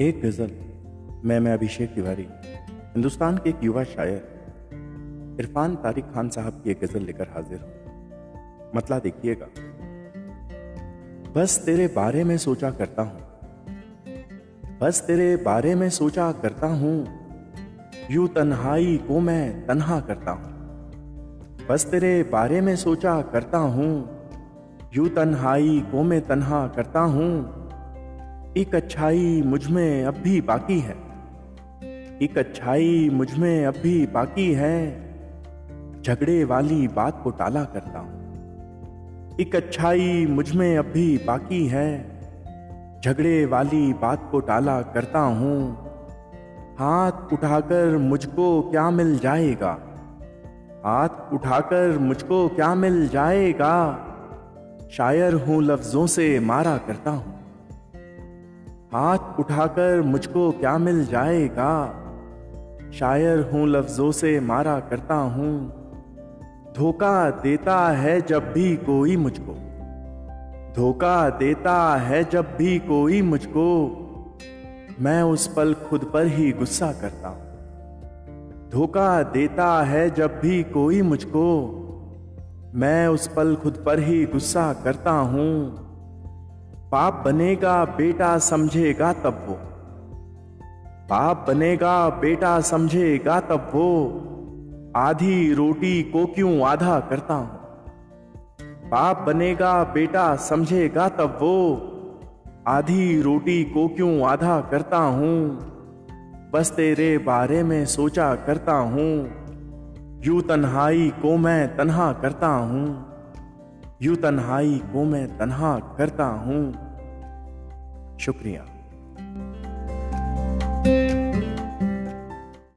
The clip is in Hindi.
एक गज़ल, मैं मैं अभिषेक तिवारी, हिंदुस्तान के एक युवा शायर, इरफान तारिक खान साहब की एक गज़ल लेकर हाजिर हूँ। मतला देखिएगा। बस तेरे बारे में सोचा करता हूँ। बस तेरे बारे में सोचा करता हूँ। यू तन्हाई को मैं तन्हा करता हूँ। बस तेरे बारे में सोचा करता हूँ। यू तन्हाई को मैं तन्हा करता हूँ। एक अच्छाई मुझमें अब भी बाकी है। एक अच्छाई मुझमें अब भी बाकी है। झगड़े वाली बात को टाला करता हूँ। एक अच्छाई मुझमें अब भी बाकी है। झगड़े वाली बात को टाला करता हूँ। हाथ उठाकर मुझको क्या मिल जाएगा? हाथ उठाकर मुझको क्या मिल जाएगा? शायर हूँ लफ्जों से मारा करता हूँ। हाथ उठाकर मुझको क्या मिल जाएगा? शायर हूँ, लफ्जों से मारा करता हूँ। धोखा देता है जब भी कोई मुझको। धोखा देता है जब भी कोई मुझको। मैं उस पल खुद पर ही गुस्सा करता हूँ। धोखा देता है जब भी कोई मुझको। मैं उस पल खुद पर ही गुस्सा करता हूँ। बाप बनेगा, बेटा समझेगा तब वो। बाप बनेगा, बेटा समझेगा तब वो। आधी रोटी को क्यों आधा करता हूँ? बाप बनेगा, बेटा समझेगा तब वो। आधी रोटी को क्यों आधा करता हूँ? बस तेरे बारे में सोचा करता हूँ। यू तन्हाई को मैं तन्हा करता हूँ। यू तन्हाई को मैं तन्हा करता हूँ। शुक्रिया।